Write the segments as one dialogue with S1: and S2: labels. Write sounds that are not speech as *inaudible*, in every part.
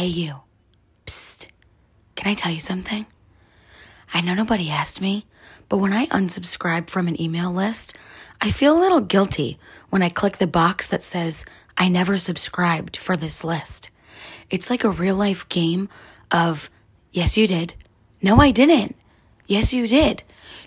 S1: Hey, you. Psst. Can I tell you something? I know nobody asked me, but when I unsubscribe from an email list, I feel a little guilty when I click the box that says, I never subscribed for this list. It's like a real life game of, yes, you did. No, I didn't. Yes, you did.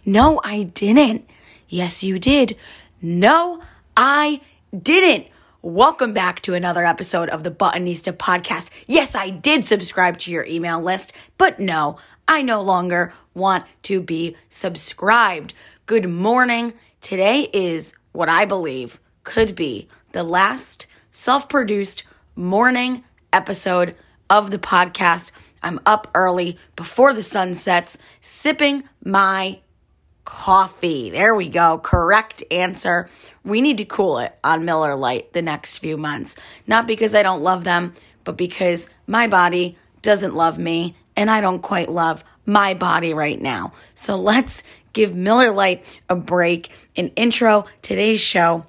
S1: No, I didn't. Yes, you did. No, I didn't. Welcome back to another episode of the Buttonista podcast. Yes, I did subscribe to your email list, but no, I no longer want to be subscribed. Good morning. Today is what I believe could be the last self produced morning episode of the podcast. I'm up early before the sun sets, sipping my coffee. There we go. Correct answer. We need to cool it on Miller Lite the next few months. Not because I don't love them, but because my body doesn't love me and I don't quite love my body right now. So let's give Miller Lite a break and intro today's show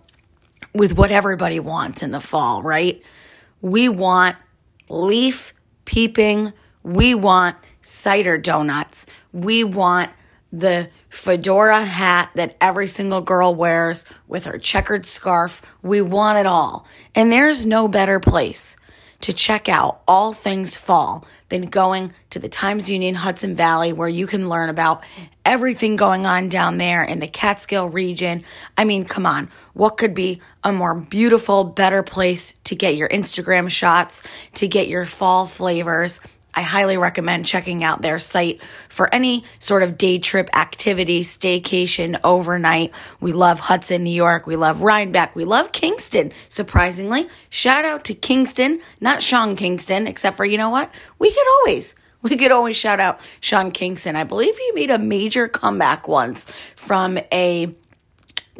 S1: with what everybody wants in the fall, right? We want leaf peeping. We want cider donuts. We want the fedora hat that every single girl wears with her checkered scarf. We want it all. And there's no better place to check out all things fall than going to the Times Union Hudson Valley where you can learn about everything going on down there in the Catskill region. I mean, come on, what could be a more beautiful, better place to get your Instagram shots, to get your fall flavors? I highly recommend checking out their site for any sort of day trip activity, staycation, overnight. We love Hudson, New York. We love Rhinebeck. We love Kingston, surprisingly. Shout out to Kingston, not Sean Kingston, except for, you know what? We could always, *laughs* we could always shout out Sean Kingston. I believe he made a major comeback once from a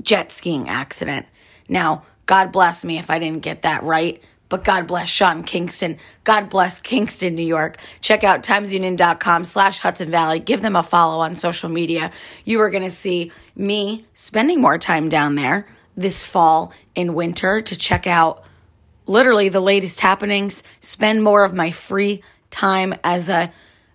S1: jet skiing accident. Now, God bless me if I didn't get that right. But God bless Sean Kingston. God bless Kingston, New York. Check out timesunion.com slash Hudson Valley. Give them a follow on social media. You are going to see me spending more time down there this fall and winter to check out literally the latest happenings, spend more of my free time as a,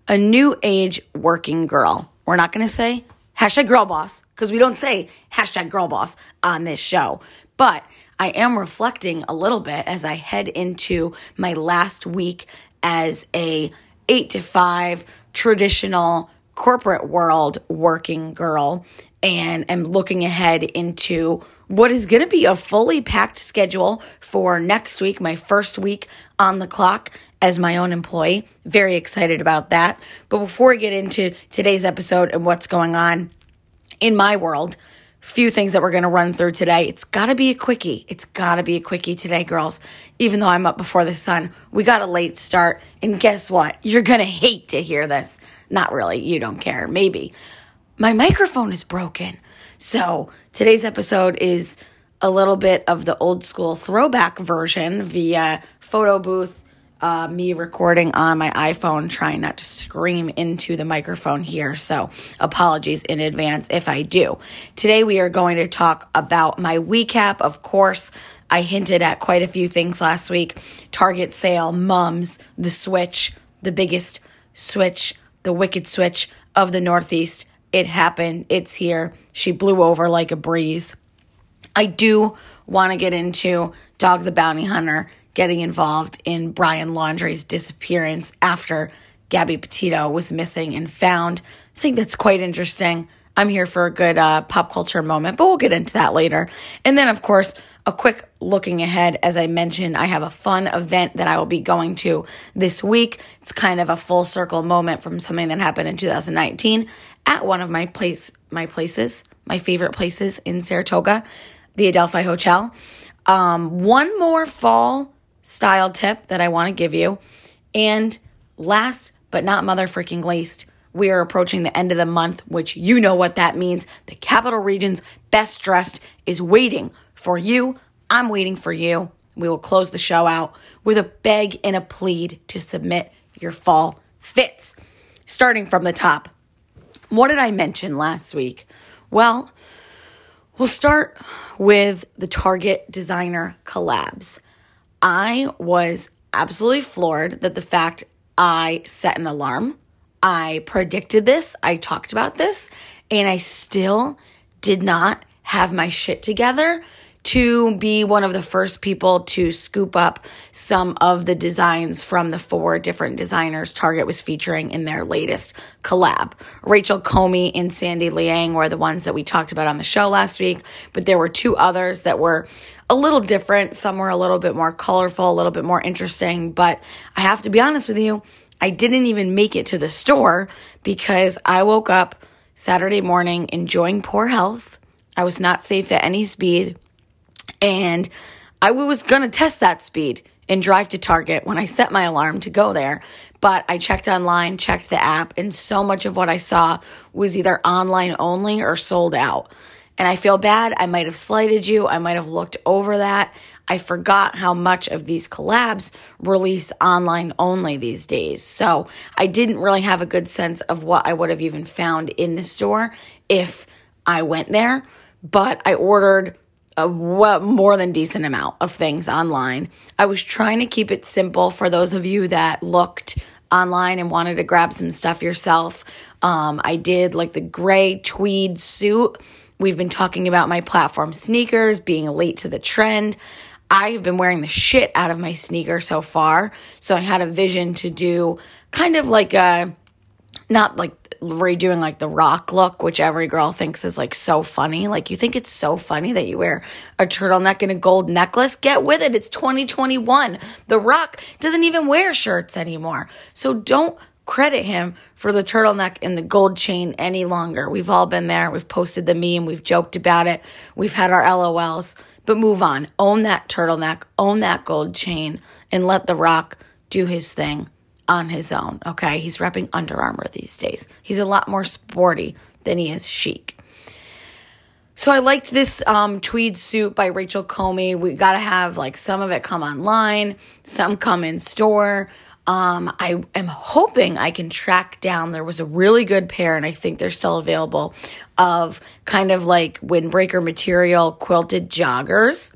S1: a new age working girl. We're not going to say hashtag girl boss because we don't say hashtag girl boss on this show. But I am reflecting a little bit as I head into my last week as a 8 to 5 traditional corporate world working girl and am looking ahead into what is going to be a fully packed schedule for next week, my first week on the clock as my own employee. Very excited about that. But before we get into today's episode and what's going on in my world, few things that we're going to run through today. It's got to be a quickie. It's got to be a quickie today, girls. Even though I'm up before the sun, we got a late start. And guess what? You're going to hate to hear this. Not really. You don't care. Maybe. My microphone is broken. So today's episode is a little bit of the old school throwback version via photo booth uh, me recording on my iPhone, trying not to scream into the microphone here. So, apologies in advance if I do. Today, we are going to talk about my recap. Of course, I hinted at quite a few things last week Target sale, mums, the switch, the biggest switch, the wicked switch of the Northeast. It happened. It's here. She blew over like a breeze. I do want to get into Dog the Bounty Hunter getting involved in Brian Laundrie's disappearance after Gabby Petito was missing and found. I think that's quite interesting. I'm here for a good uh, pop culture moment, but we'll get into that later. And then, of course, a quick looking ahead. As I mentioned, I have a fun event that I will be going to this week. It's kind of a full circle moment from something that happened in 2019 at one of my place, my places, my favorite places in Saratoga, the Adelphi Hotel. Um, one more fall style tip that I want to give you. And last but not mother freaking least, we are approaching the end of the month, which you know what that means. The capital region's best dressed is waiting for you. I'm waiting for you. We will close the show out with a beg and a plead to submit your fall fits. Starting from the top, what did I mention last week? Well, we'll start with the Target designer collabs. I was absolutely floored that the fact I set an alarm, I predicted this, I talked about this, and I still did not have my shit together to be one of the first people to scoop up some of the designs from the four different designers Target was featuring in their latest collab. Rachel Comey and Sandy Liang were the ones that we talked about on the show last week, but there were two others that were a little different. Some were a little bit more colorful, a little bit more interesting, but I have to be honest with you, I didn't even make it to the store because I woke up Saturday morning enjoying poor health. I was not safe at any speed. And I was going to test that speed and drive to Target when I set my alarm to go there. But I checked online, checked the app, and so much of what I saw was either online only or sold out. And I feel bad. I might have slighted you. I might have looked over that. I forgot how much of these collabs release online only these days. So I didn't really have a good sense of what I would have even found in the store if I went there. But I ordered a well, more than decent amount of things online. I was trying to keep it simple for those of you that looked online and wanted to grab some stuff yourself. Um, I did like the gray tweed suit. We've been talking about my platform sneakers being late to the trend. I've been wearing the shit out of my sneaker so far. So I had a vision to do kind of like a, not like redoing like the rock look, which every girl thinks is like so funny. Like you think it's so funny that you wear a turtleneck and a gold necklace. Get with it. It's 2021. The rock doesn't even wear shirts anymore. So don't credit him for the turtleneck and the gold chain any longer. We've all been there. We've posted the meme. We've joked about it. We've had our LOLs, but move on. Own that turtleneck, own that gold chain, and let The Rock do his thing on his own. Okay. He's repping Under Armour these days. He's a lot more sporty than he is chic. So I liked this um, tweed suit by Rachel Comey. We got to have like some of it come online, some come in store. Um, I am hoping I can track down. There was a really good pair, and I think they're still available, of kind of like windbreaker material quilted joggers.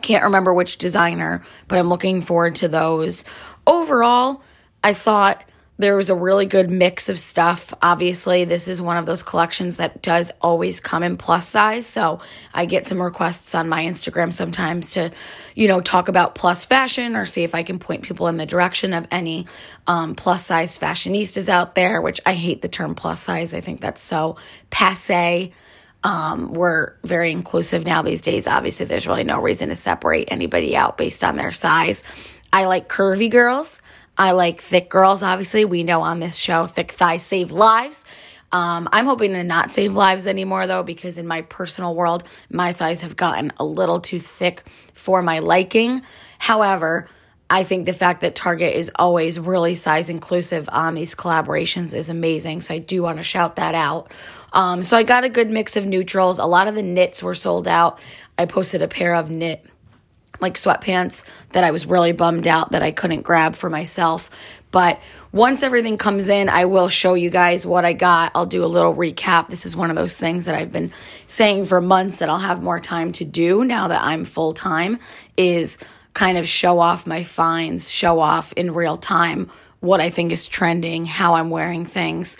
S1: Can't remember which designer, but I'm looking forward to those. Overall, I thought there was a really good mix of stuff. Obviously, this is one of those collections that does always come in plus size. So I get some requests on my Instagram sometimes to, you know, talk about plus fashion or see if I can point people in the direction of any um, plus size fashionistas out there, which I hate the term plus size. I think that's so passe. Um, we're very inclusive now these days. Obviously, there's really no reason to separate anybody out based on their size. I like curvy girls. I like thick girls, obviously. We know on this show, thick thighs save lives. Um, I'm hoping to not save lives anymore though, because in my personal world, my thighs have gotten a little too thick for my liking. However, I think the fact that Target is always really size inclusive on these collaborations is amazing. So I do want to shout that out. Um, so I got a good mix of neutrals. A lot of the knits were sold out. I posted a pair of knit like sweatpants that I was really bummed out that I couldn't grab for myself. But once everything comes in, I will show you guys what I got. I'll do a little recap. This is one of those things that I've been saying for months that I'll have more time to do now that I'm full time is kind of show off my finds, show off in real time what I think is trending, how I'm wearing things.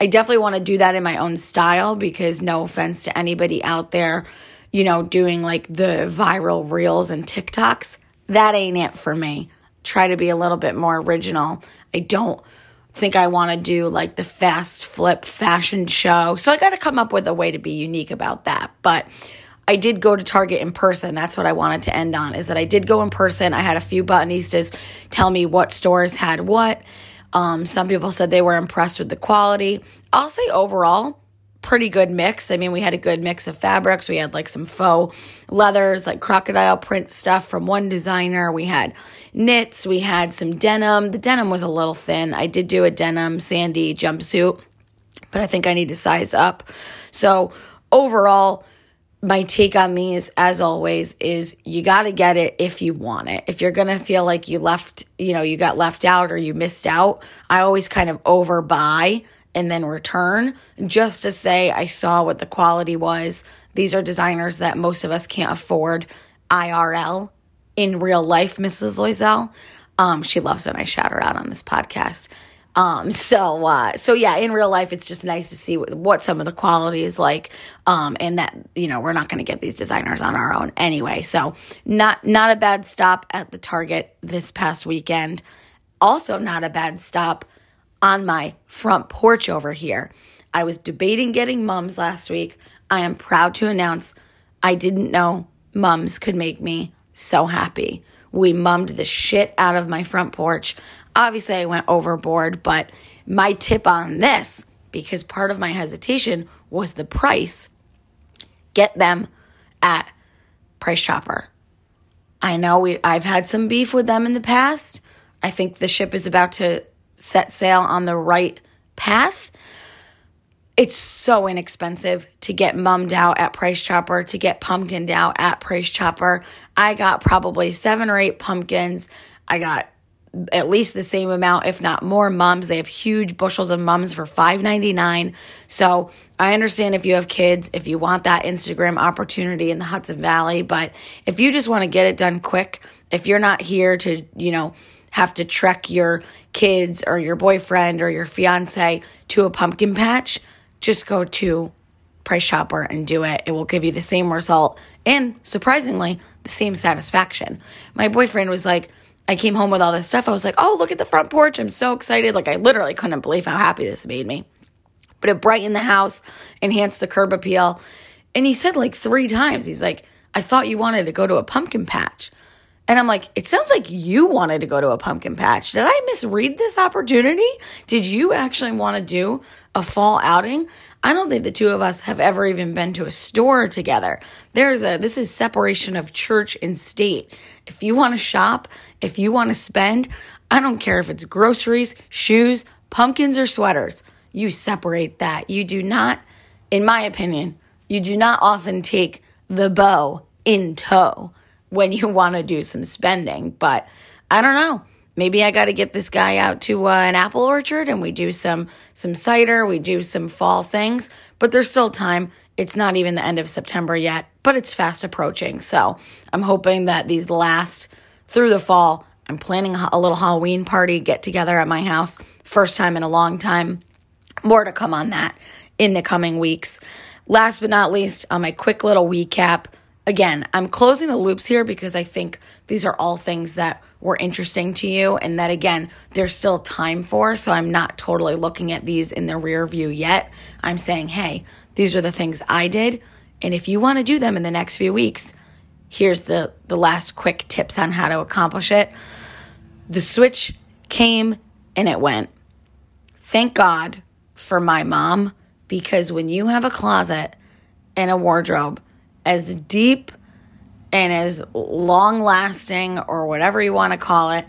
S1: I definitely want to do that in my own style because no offense to anybody out there you know, doing like the viral reels and TikToks. That ain't it for me. Try to be a little bit more original. I don't think I want to do like the fast flip fashion show. So I got to come up with a way to be unique about that. But I did go to Target in person. That's what I wanted to end on is that I did go in person. I had a few buttonistas tell me what stores had what. Um, some people said they were impressed with the quality. I'll say overall, pretty good mix. I mean, we had a good mix of fabrics. We had like some faux leathers, like crocodile print stuff from one designer. We had knits. We had some denim. The denim was a little thin. I did do a denim sandy jumpsuit, but I think I need to size up. So overall, my take on these, as always, is you got to get it if you want it. If you're going to feel like you left, you know, you got left out or you missed out, I always kind of overbuy and then return just to say I saw what the quality was. These are designers that most of us can't afford IRL in real life, Mrs. Loisel. Um, she loves when I shout her out on this podcast. Um, so, uh, so yeah, in real life, it's just nice to see what, what some of the quality is like. Um, and that, you know, we're not going to get these designers on our own anyway. So not, not a bad stop at the Target this past weekend. Also not a bad stop on my front porch over here. I was debating getting mums last week. I am proud to announce I didn't know mums could make me so happy. We mummed the shit out of my front porch. Obviously, I went overboard, but my tip on this, because part of my hesitation was the price, get them at Price Chopper. I know we I've had some beef with them in the past. I think the ship is about to set sail on the right path. It's so inexpensive to get mummed out at Price Chopper, to get pumpkined out at Price Chopper. I got probably seven or eight pumpkins. I got at least the same amount, if not more, mums. They have huge bushels of mums for $5.99. So I understand if you have kids, if you want that Instagram opportunity in the Hudson Valley, but if you just want to get it done quick, if you're not here to, you know, have to trek your kids or your boyfriend or your fiance to a pumpkin patch, just go to Price Chopper and do it. It will give you the same result and surprisingly, the same satisfaction. My boyfriend was like, I came home with all this stuff. I was like, oh, look at the front porch. I'm so excited. Like, I literally couldn't believe how happy this made me. But it brightened the house, enhanced the curb appeal. And he said like three times, he's like, I thought you wanted to go to a pumpkin patch. And I'm like, it sounds like you wanted to go to a pumpkin patch. Did I misread this opportunity? Did you actually want to do a fall outing? I don't think the two of us have ever even been to a store together. There's a, this is separation of church and state. If you want to shop, if you want to spend, I don't care if it's groceries, shoes, pumpkins, or sweaters, you separate that. You do not, in my opinion, you do not often take the bow in tow when you *laughs* want to do some spending. But I don't know. Maybe I got to get this guy out to uh, an apple orchard and we do some some cider, we do some fall things, but there's still time. It's not even the end of September yet, but it's fast approaching. So, I'm hoping that these last through the fall. I'm planning a little Halloween party get together at my house. First time in a long time. More to come on that in the coming weeks. Last but not least, on my quick little recap again, I'm closing the loops here because I think these are all things that were interesting to you and that again, there's still time for. So I'm not totally looking at these in the rear view yet. I'm saying, hey, these are the things I did. And if you want to do them in the next few weeks, here's the, the last quick tips on how to accomplish it. The switch came and it went. Thank God for my mom because when you have a closet and a wardrobe, as deep and as long lasting or whatever you want to call it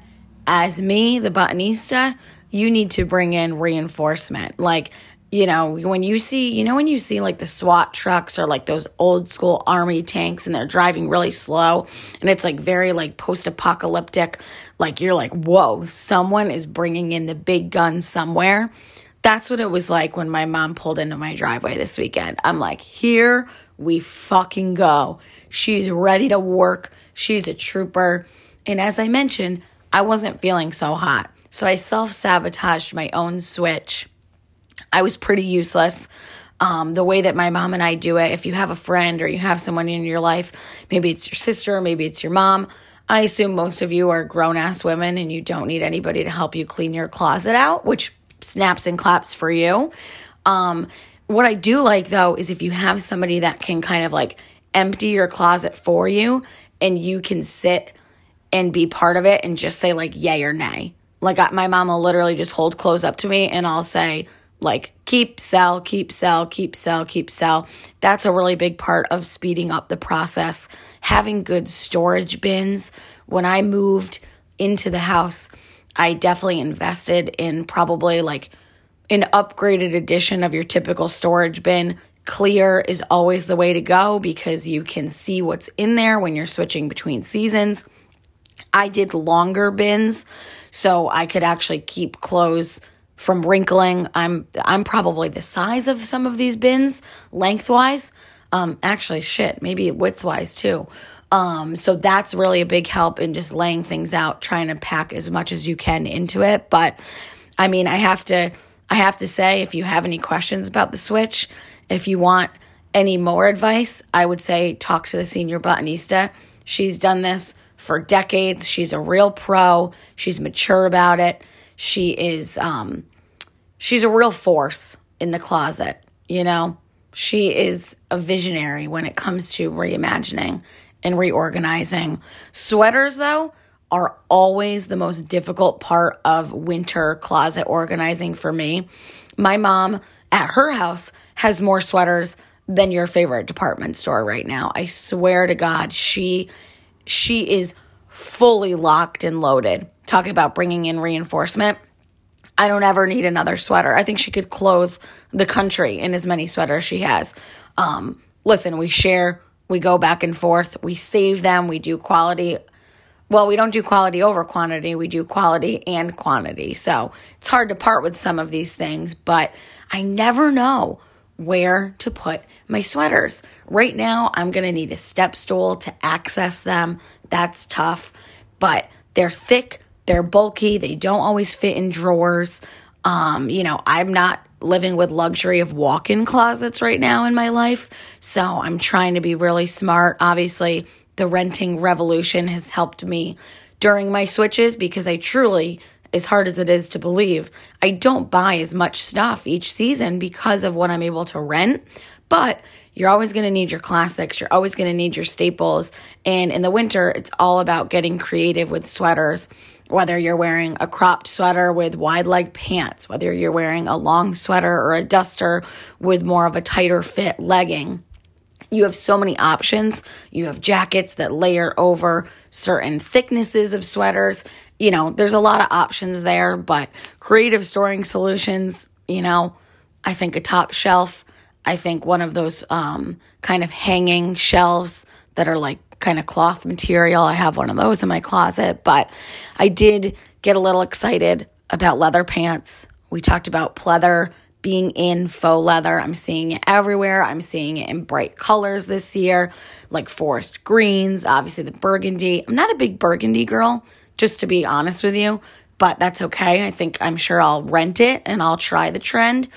S1: as me, the Buttonista, you need to bring in reinforcement. Like, you know, when you see, you know, when you see like the SWAT trucks or like those old school army tanks and they're driving really slow and it's like very like post apocalyptic, like you're like, whoa, someone is bringing in the big gun somewhere. That's what it was like when my mom pulled into my driveway this weekend. I'm like, here we fucking go. She's ready to work. She's a trooper. And as I mentioned, I wasn't feeling so hot. So I self sabotaged my own switch. I was pretty useless. Um, the way that my mom and I do it, if you have a friend or you have someone in your life, maybe it's your sister, maybe it's your mom. I assume most of you are grown ass women and you don't need anybody to help you clean your closet out, which snaps and claps for you. Um, what I do like though is if you have somebody that can kind of like empty your closet for you and you can sit and be part of it and just say like yay or nay. Like my mom will literally just hold clothes up to me and I'll say like keep, sell, keep, sell, keep, sell, keep, sell. That's a really big part of speeding up the process. Having good storage bins. When I moved into the house, I definitely invested in probably like an upgraded edition of your typical storage bin. Clear is always the way to go because you can see what's in there when you're switching between seasons. I did longer bins so I could actually keep clothes from wrinkling. I'm I'm probably the size of some of these bins lengthwise. Um, actually, shit, maybe widthwise too. Um, so that's really a big help in just laying things out, trying to pack as much as you can into it. But I mean, I have to, I have to say, if you have any questions about the switch, if you want any more advice, I would say talk to the senior Buttonista. She's done this for decades. She's a real pro. She's mature about it. She is, um, she's a real force in the closet, you know? She is a visionary when it comes to reimagining and reorganizing. Sweaters, though, are always the most difficult part of winter closet organizing for me. My mom at her house has more sweaters than your favorite department store right now. I swear to God, she she is fully locked and loaded. Talking about bringing in reinforcement. I don't ever need another sweater. I think she could clothe the country in as many sweaters she has. Um, listen, we share we go back and forth. We save them. We do quality. Well, we don't do quality over quantity. We do quality and quantity. So it's hard to part with some of these things, but I never know where to put my sweaters. Right now, I'm to need a step stool to access them. That's tough, but they're thick, they're bulky, they don't always fit in drawers. Um, you know, I'm not living with luxury of walk-in closets right now in my life. So I'm trying to be really smart. Obviously, the renting revolution has helped me during my switches because I truly as hard as it is to believe, I don't buy as much stuff each season because of what I'm able to rent. But you're always going to need your classics. You're always going to need your staples. And in the winter, it's all about getting creative with sweaters whether you're wearing a cropped sweater with wide leg pants, whether you're wearing a long sweater or a duster with more of a tighter fit legging. You have so many options. You have jackets that layer over certain thicknesses of sweaters. You know, there's a lot of options there, but creative storing solutions, you know, I think a top shelf, I think one of those um, kind of hanging shelves that are like kind of cloth material. I have one of those in my closet, but I did get a little excited about leather pants. We talked about pleather being in faux leather. I'm seeing it everywhere. I'm seeing it in bright colors this year, like forest greens, obviously the burgundy. I'm not a big burgundy girl, just to be honest with you, but that's okay. I think I'm sure I'll rent it and I'll try the trend.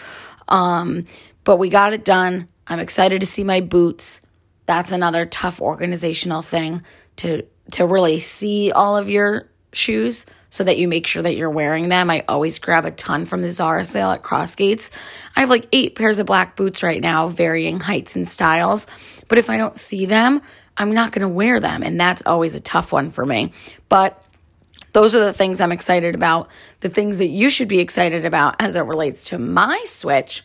S1: Um, but we got it done. I'm excited to see my boots that's another tough organizational thing to to really see all of your shoes so that you make sure that you're wearing them. I always grab a ton from the Zara sale at Crossgates. I have like eight pairs of black boots right now, varying heights and styles. But if I don't see them, I'm not going to wear them. And that's always a tough one for me. But those are the things I'm excited about. The things that you should be excited about as it relates to my switch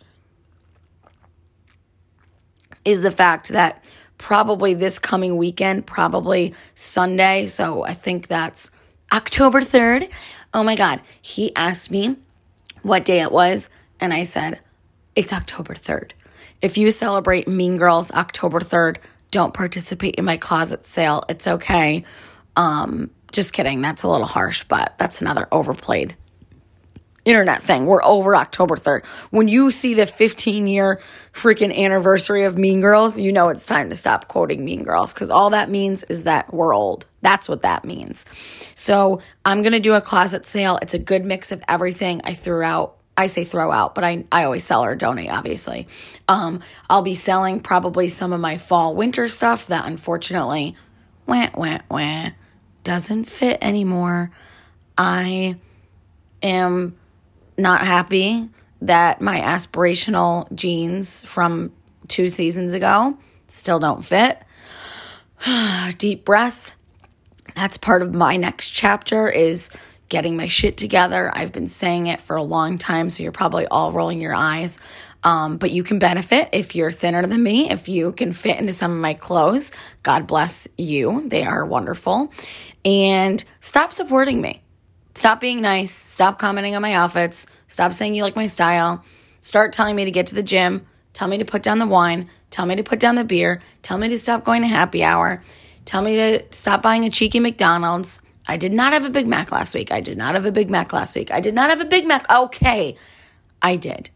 S1: is the fact that probably this coming weekend, probably Sunday. So I think that's October 3rd. Oh my God. He asked me what day it was, and I said, it's October 3rd. If you celebrate Mean Girls October 3rd, don't participate in my closet sale. It's okay. Um, just kidding. That's a little harsh, but that's another overplayed internet thing. We're over October 3rd. When you see the 15 year freaking anniversary of Mean Girls, you know it's time to stop quoting Mean Girls because all that means is that we're old. That's what that means. So I'm going to do a closet sale. It's a good mix of everything I threw out. I say throw out, but I, I always sell or donate, obviously. Um, I'll be selling probably some of my fall winter stuff that unfortunately, wah, wah, wah, doesn't fit anymore. I am not happy that my aspirational jeans from two seasons ago still don't fit. *sighs* Deep breath. That's part of my next chapter is getting my shit together. I've been saying it for a long time, so you're probably all rolling your eyes. Um, but you can benefit if you're thinner than me, if you can fit into some of my clothes. God bless you. They are wonderful. And stop supporting me. Stop being nice. Stop commenting on my outfits. Stop saying you like my style. Start telling me to get to the gym. Tell me to put down the wine. Tell me to put down the beer. Tell me to stop going to happy hour. Tell me to stop buying a cheeky McDonald's. I did not have a Big Mac last week. I did not have a Big Mac last week. I did not have a Big Mac. Okay, I did.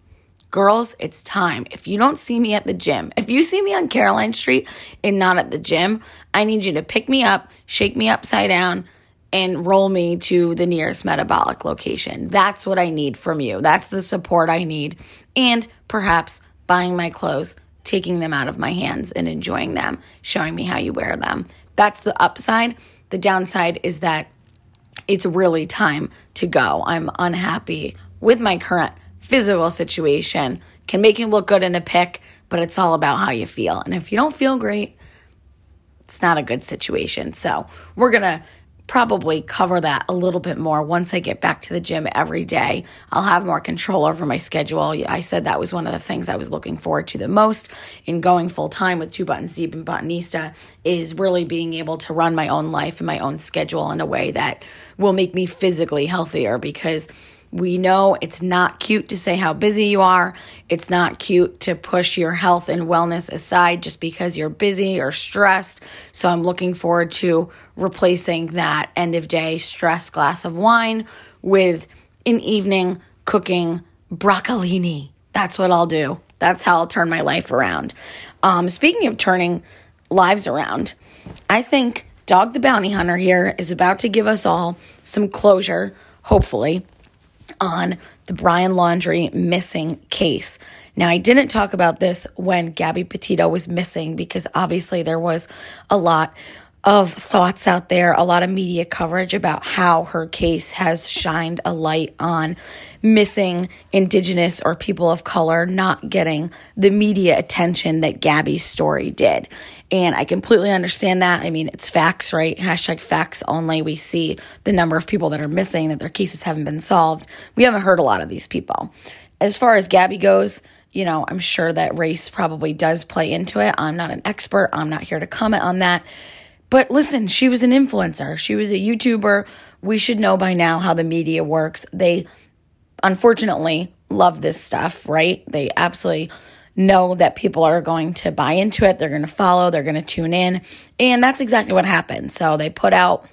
S1: Girls, it's time. If you don't see me at the gym, if you see me on Caroline Street and not at the gym, I need you to pick me up, shake me upside down, and roll me to the nearest metabolic location. That's what I need from you. That's the support I need. And perhaps buying my clothes, taking them out of my hands and enjoying them, showing me how you wear them. That's the upside. The downside is that it's really time to go. I'm unhappy with my current physical situation. Can make you look good in a pic, but it's all about how you feel. And if you don't feel great, it's not a good situation. So, we're going to probably cover that a little bit more once I get back to the gym every day. I'll have more control over my schedule. I said that was one of the things I was looking forward to the most in going full time with Two Buttons Deep and Buttonista is really being able to run my own life and my own schedule in a way that will make me physically healthier because we know it's not cute to say how busy you are. It's not cute to push your health and wellness aside just because you're busy or stressed. So I'm looking forward to replacing that end of day stress glass of wine with an evening cooking broccolini. That's what I'll do. That's how I'll turn my life around. Um, speaking of turning lives around, I think Dog the Bounty Hunter here is about to give us all some closure, hopefully, on the Brian Laundrie missing case. Now, I didn't talk about this when Gabby Petito was missing because obviously there was a lot of thoughts out there, a lot of media coverage about how her case has shined a light on missing Indigenous or people of color not getting the media attention that Gabby's story did. And I completely understand that. I mean, it's facts, right? Hashtag facts only. We see the number of people that are missing, that their cases haven't been solved. We haven't heard a lot of these people. As far as Gabby goes, you know, I'm sure that race probably does play into it. I'm not an expert. I'm not here to comment on that. But listen, she was an influencer, she was a YouTuber. We should know by now how the media works. They unfortunately love this stuff, right? They absolutely know that people are going to buy into it, they're going to follow, they're going to tune in. And that's exactly what happened. So they put out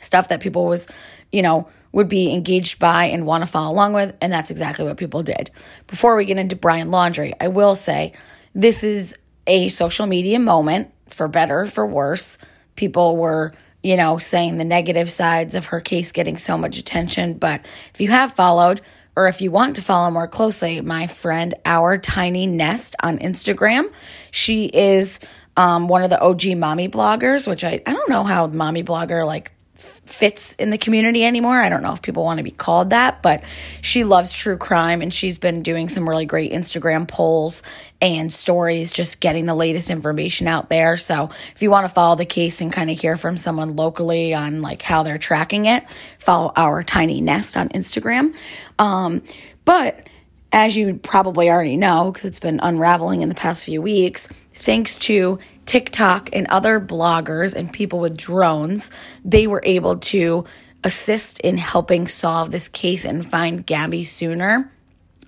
S1: stuff that people was, you know, would be engaged by and want to follow along with, and that's exactly what people did. Before we get into Brian Laundrie, I will say this is a social media moment for better, for worse people were, you know, saying the negative sides of her case getting so much attention. But if you have followed, or if you want to follow more closely, my friend Our Tiny Nest on Instagram, she is um, one of the OG mommy bloggers, which I, I don't know how mommy blogger like fits in the community anymore. I don't know if people want to be called that, but she loves true crime and she's been doing some really great Instagram polls and stories, just getting the latest information out there. So if you want to follow the case and kind of hear from someone locally on like how they're tracking it, follow our tiny nest on Instagram. Um, but as you probably already know, because it's been unraveling in the past few weeks, thanks to TikTok and other bloggers and people with drones, they were able to assist in helping solve this case and find Gabby sooner.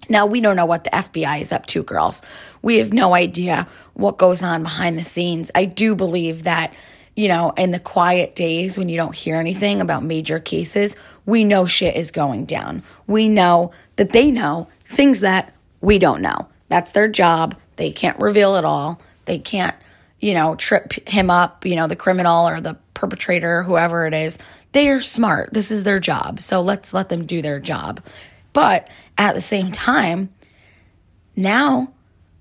S1: Now, we don't know what the FBI is up to, girls. We have no idea what goes on behind the scenes. I do believe that, you know, in the quiet days when you don't hear anything about major cases, we know shit is going down. We know that they know things that we don't know. That's their job. They can't reveal it all. They can't you know, trip him up, you know, the criminal or the perpetrator, whoever it is, they are smart. This is their job. So let's let them do their job. But at the same time, now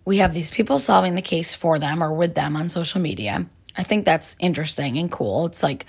S1: we have these people solving the case for them or with them on social media. I think that's interesting and cool. It's like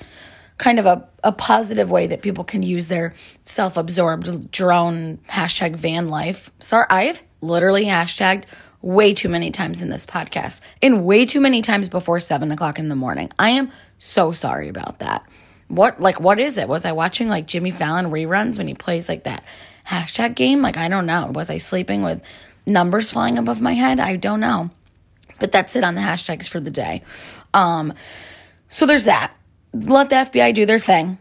S1: kind of a, a positive way that people can use their self absorbed drone hashtag van life. Sorry, I've literally hashtagged way too many times in this podcast and way too many times before seven o'clock in the morning. I am so sorry about that. What, like, what is it? Was I watching like Jimmy Fallon reruns when he plays like that hashtag game? Like, I don't know. Was I sleeping with numbers flying above my head? I don't know. But that's it on the hashtags for the day. Um, so there's that. Let the FBI do their thing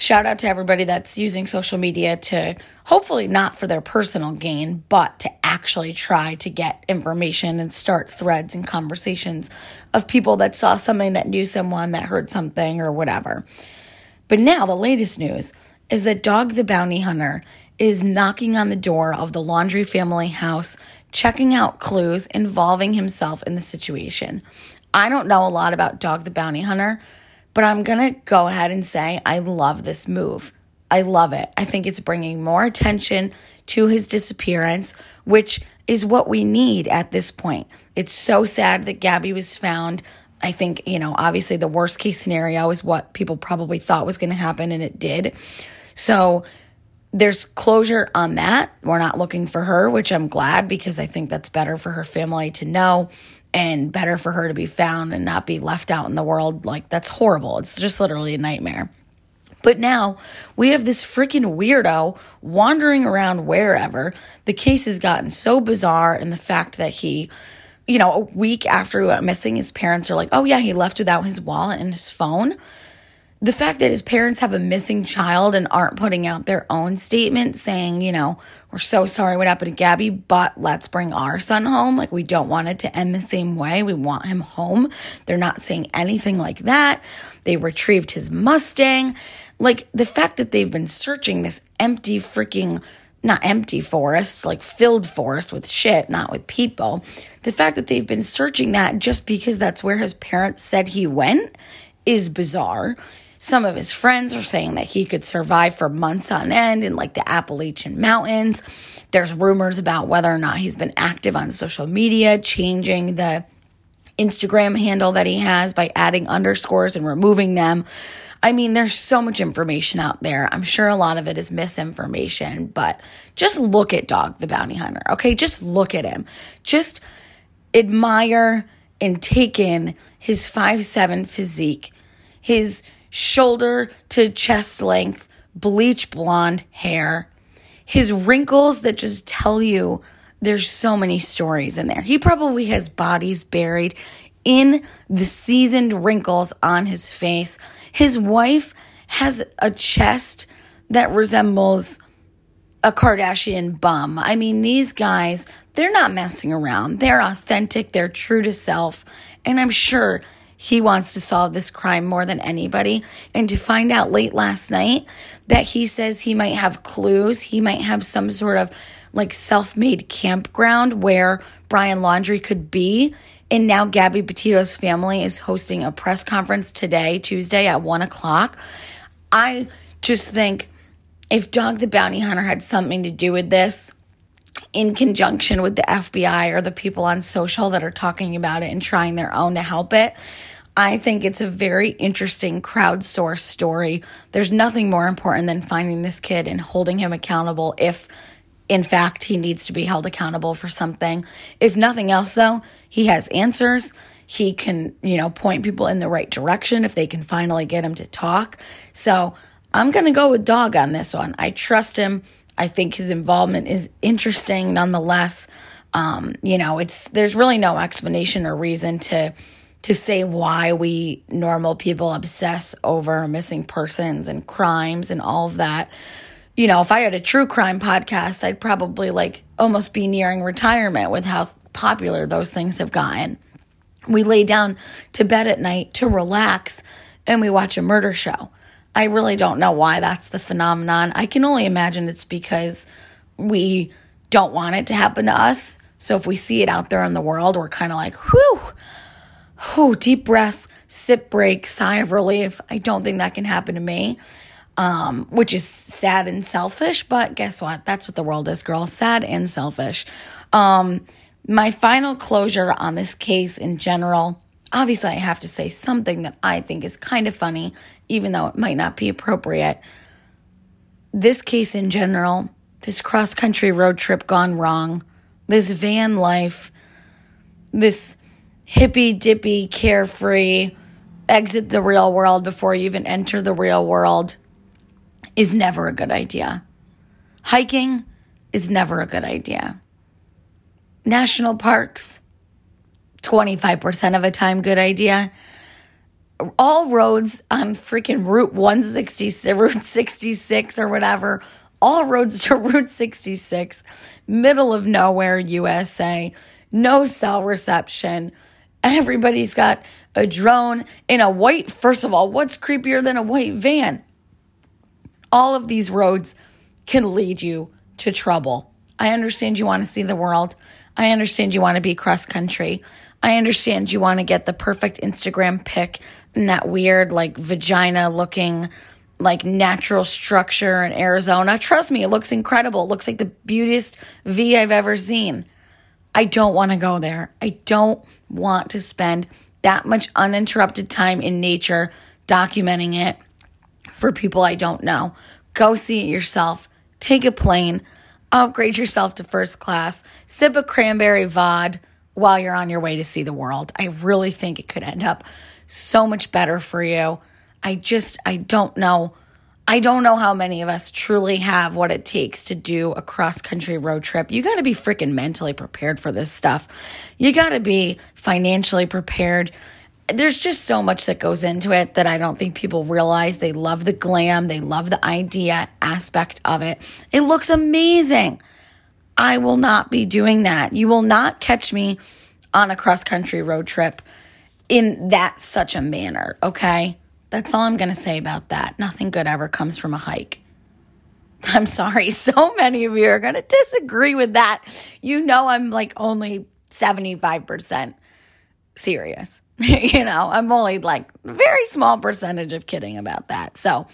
S1: shout out to everybody that's using social media to hopefully not for their personal gain, but to actually try to get information and start threads and conversations of people that saw something, that knew someone, that heard something, or whatever. But now, the latest news is that Dog the Bounty Hunter is knocking on the door of the Laundrie family house checking out clues involving himself in the situation. I don't know a lot about Dog the Bounty Hunter, but I'm going to go ahead and say I love this move. I love it. I think it's bringing more attention to his disappearance, which is what we need at this point. It's so sad that Gabby was found. I think, you know, obviously the worst case scenario is what people probably thought was going to happen, and it did. So there's closure on that. We're not looking for her, which I'm glad because I think that's better for her family to know and better for her to be found and not be left out in the world. Like, that's horrible. It's just literally a nightmare. But now we have this freaking weirdo wandering around wherever. The case has gotten so bizarre, and the fact that he, you know, a week after he went missing, his parents are like, oh, yeah, he left without his wallet and his phone the fact that his parents have a missing child and aren't putting out their own statement saying, you know, we're so sorry what happened to Gabby, but let's bring our son home. Like, we don't want it to end the same way. We want him home. They're not saying anything like that. They retrieved his Mustang. Like, the fact that they've been searching this empty freaking, not empty forest, like filled forest with shit, not with people. The fact that they've been searching that just because that's where his parents said he went is bizarre. Some of his friends are saying that he could survive for months on end in like the Appalachian Mountains. There's rumors about whether or not he's been active on social media, changing the Instagram handle that he has by adding underscores and removing them. I mean, there's so much information out there. I'm sure a lot of it is misinformation, but just look at Dog the Bounty Hunter, okay? Just look at him. Just admire and take in his five seven physique, his shoulder to chest length, bleach blonde hair, his wrinkles that just tell you there's so many stories in there. He probably has bodies buried in the seasoned wrinkles on his face. His wife has a chest that resembles a Kardashian bum. I mean, these guys, they're not messing around. They're authentic, they're true to self. And I'm sure he wants to solve this crime more than anybody. And to find out late last night that he says he might have clues, he might have some sort of like self made campground where Brian Laundrie could be. And now Gabby Petito's family is hosting a press conference today, Tuesday at one o'clock. I just think if Dog the Bounty Hunter had something to do with this, in conjunction with the FBI or the people on social that are talking about it and trying their own to help it, I think it's a very interesting crowdsourced story. There's nothing more important than finding this kid and holding him accountable if, in fact, he needs to be held accountable for something. If nothing else, though, he has answers. He can, you know, point people in the right direction if they can finally get him to talk. So I'm going to go with Dog on this one. I trust him. I think his involvement is interesting nonetheless. Um, you know, it's there's really no explanation or reason to to say why we normal people obsess over missing persons and crimes and all of that. You know, if I had a true crime podcast, I'd probably like almost be nearing retirement with how popular those things have gotten. We lay down to bed at night to relax and we watch a murder show. I really don't know why that's the phenomenon. I can only imagine it's because we don't want it to happen to us. So if we see it out there in the world, we're kind of like, whew, oh, deep breath, sip break, sigh of relief. I don't think that can happen to me, um, which is sad and selfish. But guess what? That's what the world is, girl. Sad and selfish. Um, my final closure on this case in general. Obviously, I have to say something that I think is kind of funny, even though it might not be appropriate. This case in general, this cross country road trip gone wrong, this van life, this hippy dippy, carefree, exit the real world before you even enter the real world is never a good idea. Hiking is never a good idea. National parks, 25% of the time, good idea. All roads on freaking Route 160, Route 66 or whatever, all roads to *laughs* Route 66, middle of nowhere, USA, no cell reception Everybody's got a drone in a white. First of all, what's creepier than a white van? All of these roads can lead you to trouble. I understand you want to see the world. I understand you want to be cross country. I understand you want to get the perfect Instagram pic and that weird, like, vagina looking, like, natural structure in Arizona. Trust me, it looks incredible. It looks like the beautiest V I've ever seen. I don't want to go there. I don't want to spend that much uninterrupted time in nature documenting it for people I don't know. Go see it yourself. Take a plane. Upgrade yourself to first class. Sip a cranberry vod while you're on your way to see the world. I really think it could end up so much better for you. I just, I don't know. I don't know how many of us truly have what it takes to do a cross country road trip. You got to be freaking mentally prepared for this stuff. You got to be financially prepared. There's just so much that goes into it that I don't think people realize. They love the glam, they love the idea aspect of it. It looks amazing. I will not be doing that. You will not catch me on a cross country road trip in that such a manner, okay? That's all I'm going to say about that. Nothing good ever comes from a hike. *laughs* I'm sorry, so many of you are going to disagree with that. You know, I'm like only 75% serious. *laughs* you know, I'm only like a very small percentage of kidding about that. So,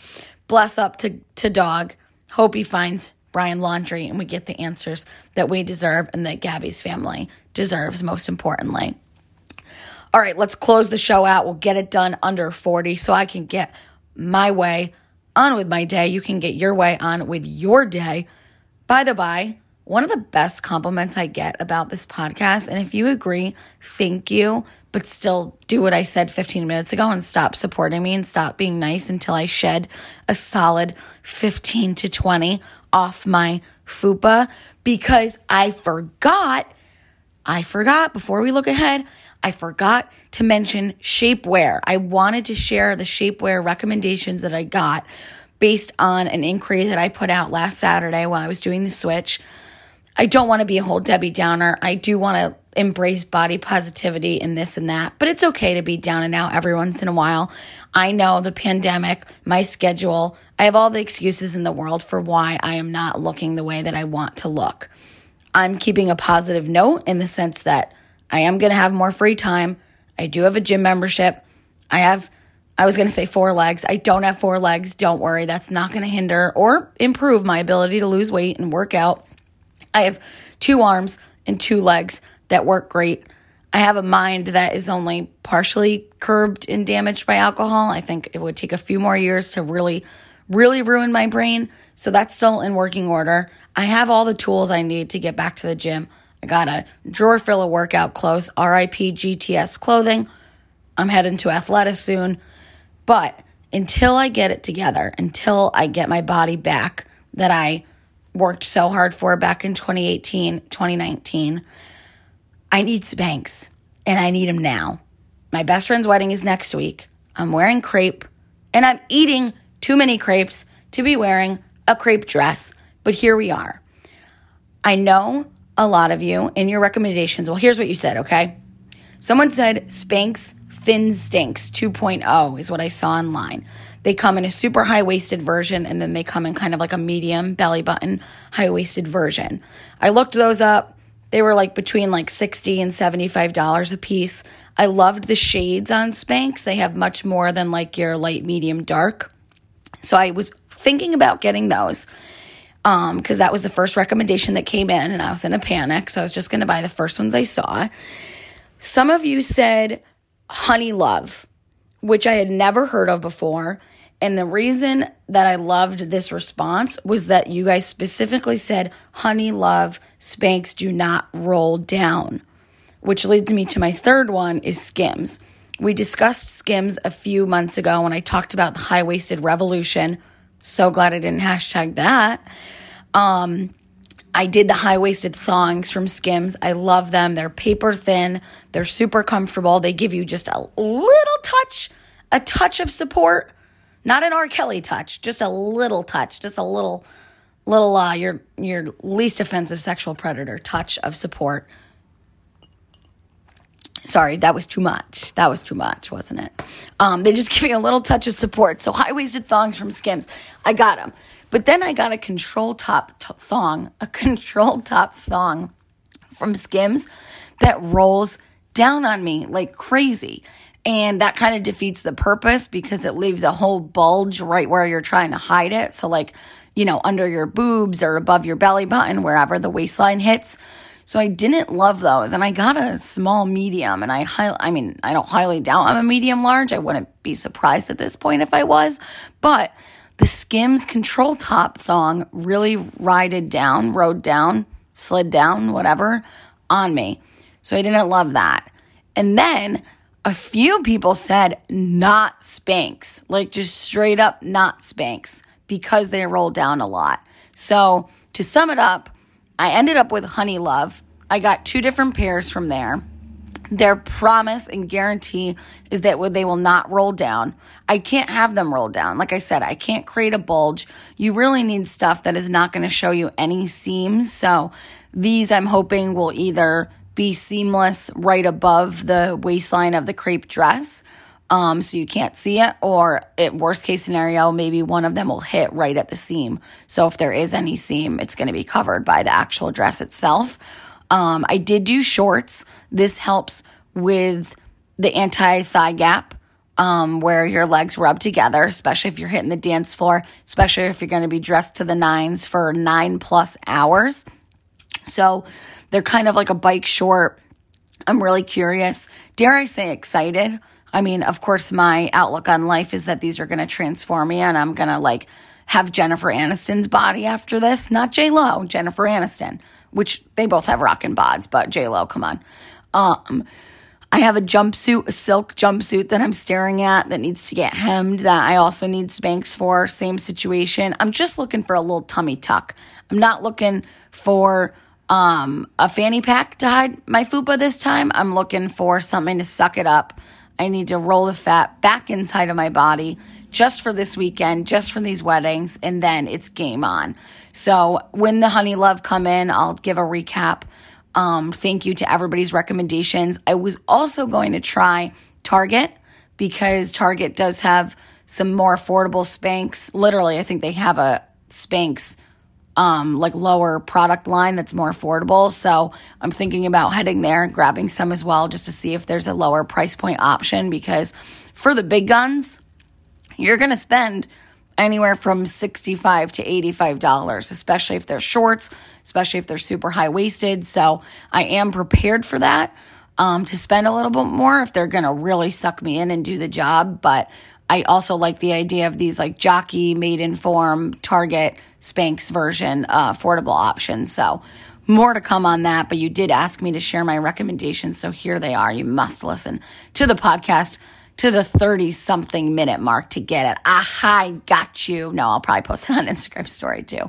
S1: bless up to, to dog. Hope he finds Brian Laundrie and we get the answers that we deserve and that Gabby's family deserves, most importantly. All right, let's close the show out. We'll get it done under 40 so I can get my way on with my day. You can get your way on with your day. By the by, one of the best compliments I get about this podcast, and if you agree, thank you, but still do what I said 15 minutes ago and stop supporting me and stop being nice until I shed a solid 15 to 20 off my FUPA because I forgot, I forgot before we look ahead, I forgot to mention shapewear. I wanted to share the shapewear recommendations that I got based on an inquiry that I put out last Saturday while I was doing the switch. I don't want to be a whole Debbie Downer. I do want to embrace body positivity and this and that, but it's okay to be down and out every once in a while. I know the pandemic, my schedule, I have all the excuses in the world for why I am not looking the way that I want to look. I'm keeping a positive note in the sense that I am going to have more free time. I do have a gym membership. I have, I was going to say four legs. I don't have four legs. Don't worry. That's not going to hinder or improve my ability to lose weight and work out. I have two arms and two legs that work great. I have a mind that is only partially curbed and damaged by alcohol. I think it would take a few more years to really, really ruin my brain. So that's still in working order. I have all the tools I need to get back to the gym. I got a drawer full of workout clothes, RIP GTS clothing. I'm heading to Athleta soon. But until I get it together, until I get my body back that I worked so hard for back in 2018, 2019, I need Spanx and I need them now. My best friend's wedding is next week. I'm wearing crepe and I'm eating too many crepes to be wearing a crepe dress, but here we are. I know a lot of you in your recommendations. Well, here's what you said, okay? Someone said Spanx Thinstincts 2.0 is what I saw online. They come in a super high waisted version and then they come in kind of like a medium belly button high waisted version. I looked those up. They were like between like 60 and $75 a piece. I loved the shades on Spanx. They have much more than like your light, medium, dark. So I was thinking about getting those um because that was the first recommendation that came in and I was in a panic. So I was just going to buy the first ones I saw. Some of you said Honeylove, which I had never heard of before. And the reason that I loved this response was that you guys specifically said, honey, love, Spanx do not roll down, which leads me to my third one is Skims. We discussed Skims a few months ago when I talked about the high waisted revolution. So glad I didn't hashtag that. Um, I did the high waisted thongs from Skims. I love them. They're paper thin, they're super comfortable. They give you just a little touch, a touch of support not an R. Kelly touch, just a little touch, just a little, little, uh, your, your least offensive sexual predator touch of support. Sorry, that was too much. That was too much, wasn't it? Um, they just *laughs* give you a little touch of support. So high waisted thongs from Skims, I got them. But then I got a control top t- thong, *laughs* a control top thong from Skims that rolls down on me like crazy. And that kind of defeats the purpose because it leaves a whole bulge right where you're trying to hide it. So, like, you know, under your boobs or above your belly button, wherever the waistline hits. So I didn't love those. And I got a small medium and I high, I mean, I don't highly doubt I'm a medium large. I wouldn't be surprised at this point if I was, but the Skims control top thong really rided down, rode down, slid down, whatever on me. So I didn't love that. And then a few people said not Spanx, like just straight up not Spanx because they roll down a lot. So to sum it up, I ended up with Honeylove. I got two different pairs from there. Their promise and guarantee is that they will not roll down. I can't have them roll down. Like I said, I can't create a bulge. You really need stuff that is not going to show you any seams. So these I'm hoping will either be seamless right above the waistline of the crepe dress. Um, so you can't see it, or at worst case scenario, maybe one of them will hit right at the seam. So if there is any seam, it's going to be covered by the actual dress itself. Um, I did do shorts. This helps with the anti thigh gap. Um, where your legs rub together, especially if you're hitting the dance floor, especially if you're going to be dressed to the nines for nine plus hours. So they're kind of like a bike short. I'm really curious. Dare I say excited? I mean, of course, my outlook on life is that these are going to transform me and I'm going to like have Jennifer Aniston's body after this. Not J Lo, Jennifer Aniston, which they both have rockin' bods, but J Lo, come on. Um, I have a jumpsuit, a silk jumpsuit that I'm staring at that needs to get hemmed that I also need Spanx for. Same situation. I'm just looking for a little tummy tuck. I'm not looking for um, a fanny pack to hide my fupa this time. I'm looking for something to suck it up. I need to roll the fat back inside of my body just for this weekend, just for these weddings, and then it's game on. So when the Honeylove come in, I'll give a recap. Um, thank you to everybody's recommendations. I was also going to try Target because Target does have some more affordable Spanx. Literally, I think they have a Spanx um, like lower product line that's more affordable. So I'm thinking about heading there and grabbing some as well just to see if there's a lower price point option because for the big guns, you're going to spend anywhere from 65 to $85, especially if they're shorts, especially if they're super high waisted. So I am prepared for that. Um, to spend a little bit more if they're gonna really suck me in and do the job. But I also like the idea of these like jockey, Maidenform Target, Spanx version uh, affordable options. So more to come on that, but you did ask me to share my recommendations. So here they are. You must listen to the podcast to the 30 something minute mark to get it. Aha, I got you. No, I'll probably post it *laughs* on Instagram story too.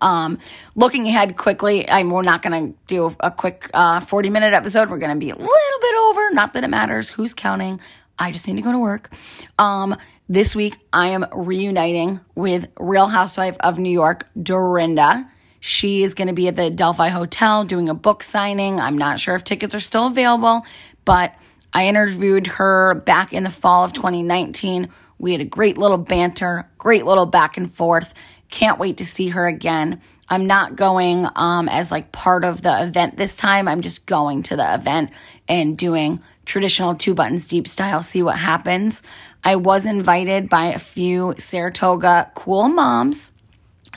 S1: Um, looking ahead quickly, I'm, we're not going to do a quick uh, 40 minute episode. We're going to be a little bit over. Not that it matters who's counting. I just need to go to work. Um, this week, I am reuniting with Real Housewife of New York, Dorinda. She is going to be at the Adelphi Hotel doing a book signing. I'm not sure if tickets are still available, but I interviewed her back in the fall of 2019. We had a great little banter, great little back and forth. Can't wait to see her again. I'm not going um, as like part of the event this time. I'm just going to the event and doing traditional two buttons deep style, see what happens. I was invited by a few Saratoga cool moms.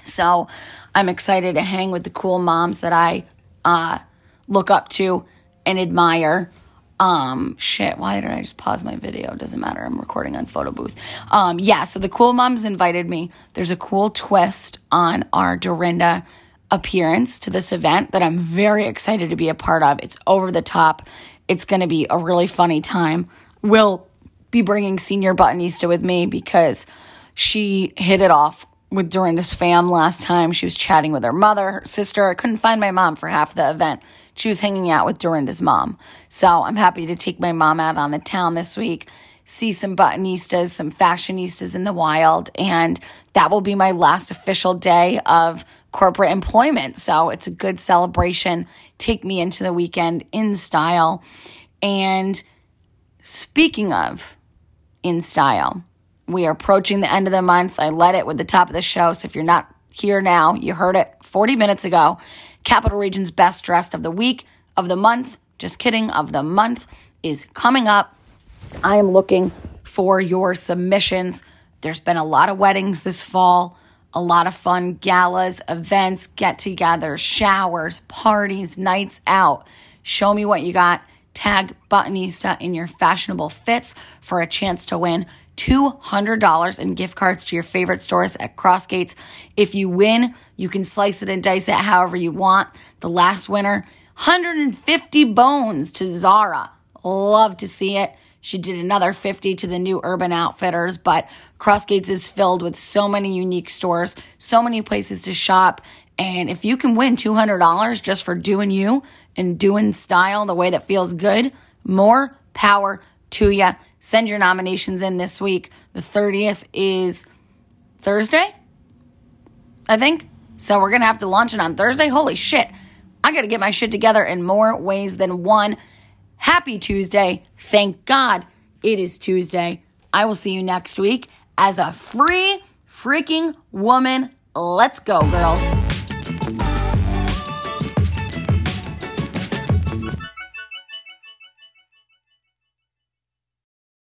S1: So I'm excited to hang with the cool moms that I uh, look up to and admire. Um, shit, why did I just pause my video? Doesn't matter. I'm recording on photo booth. Um, yeah, so the cool moms invited me. There's a cool twist on our Dorinda appearance to this event that I'm very excited to be a part of. It's over the top. It's going to be a really funny time. we'll be bringing Senior Buttonista with me because she hit it off with Dorinda's fam last time. She was chatting with her mother, her sister. I couldn't find my mom for half the event. She was hanging out with Dorinda's mom. So I'm happy to take my mom out on the town this week, see some buttonistas, some fashionistas in the wild, and that will be my last official day of corporate employment. So it's a good celebration. Take me into the weekend in style. And speaking of in style, we are approaching the end of the month. I led it with the top of the show. So if you're not here now, you heard it 40 minutes ago. Capital Region's Best Dressed of the Week. of the month, just kidding, of the month is coming up. I am looking for your submissions. There's been a lot of weddings this fall, a lot of fun galas, events, get togethers, showers, parties, nights out. Show me what you got. Tag Buttonista in your fashionable fits for a chance to win $200 in gift cards to your favorite stores at Crossgates. If you win, you can slice it and dice it however you want. The last winner, 150 bones to Zara. Love to see it. She did another 50 to the new Urban Outfitters, but Crossgates is filled with so many unique stores, so many places to shop. And if you can win $200 just for doing you and doing style the way that feels good, more power to you. Send your nominations in this week. The 30th is Thursday, I think. So we're going to have to launch it on Thursday. Holy shit. I got to get my shit together in more ways than one. Happy Tuesday. Thank God it is Tuesday. I will see you next week as a free freaking woman. Let's go, girls.